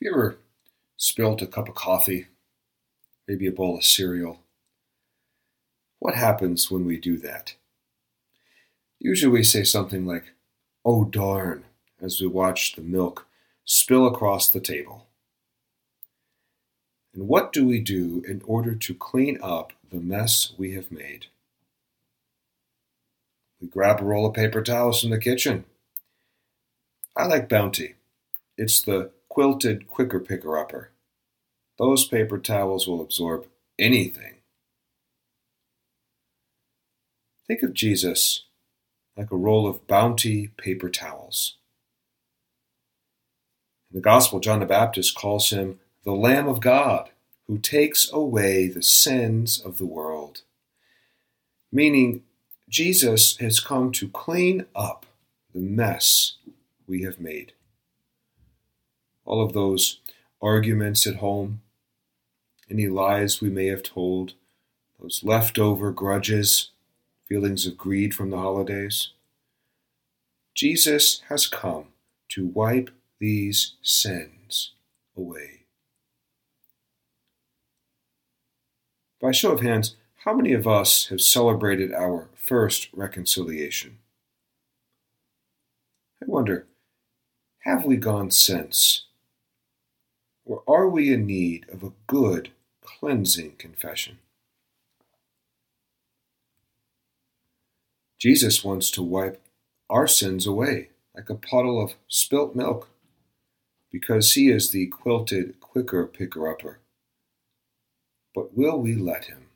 you ever spilled a cup of coffee, maybe a bowl of cereal? What happens when we do that? Usually we say something like, oh darn, as we watch the milk spill across the table. And what do we do in order to clean up the mess we have made? We grab a roll of paper towels from the kitchen. I like Bounty. It's the quilted quicker picker upper. Those paper towels will absorb anything. Think of Jesus like a roll of bounty paper towels. In the Gospel, John the Baptist calls him the Lamb of God who takes away the sins of the world. Meaning, Jesus has come to clean up the mess we have made. All of those arguments at home, any lies we may have told, those leftover grudges, feelings of greed from the holidays. Jesus has come to wipe these sins away. By show of hands, how many of us have celebrated our first reconciliation? I wonder, have we gone since? Or are we in need of a good, cleansing confession? Jesus wants to wipe our sins away like a puddle of spilt milk because he is the quilted, quicker picker upper. But will we let him?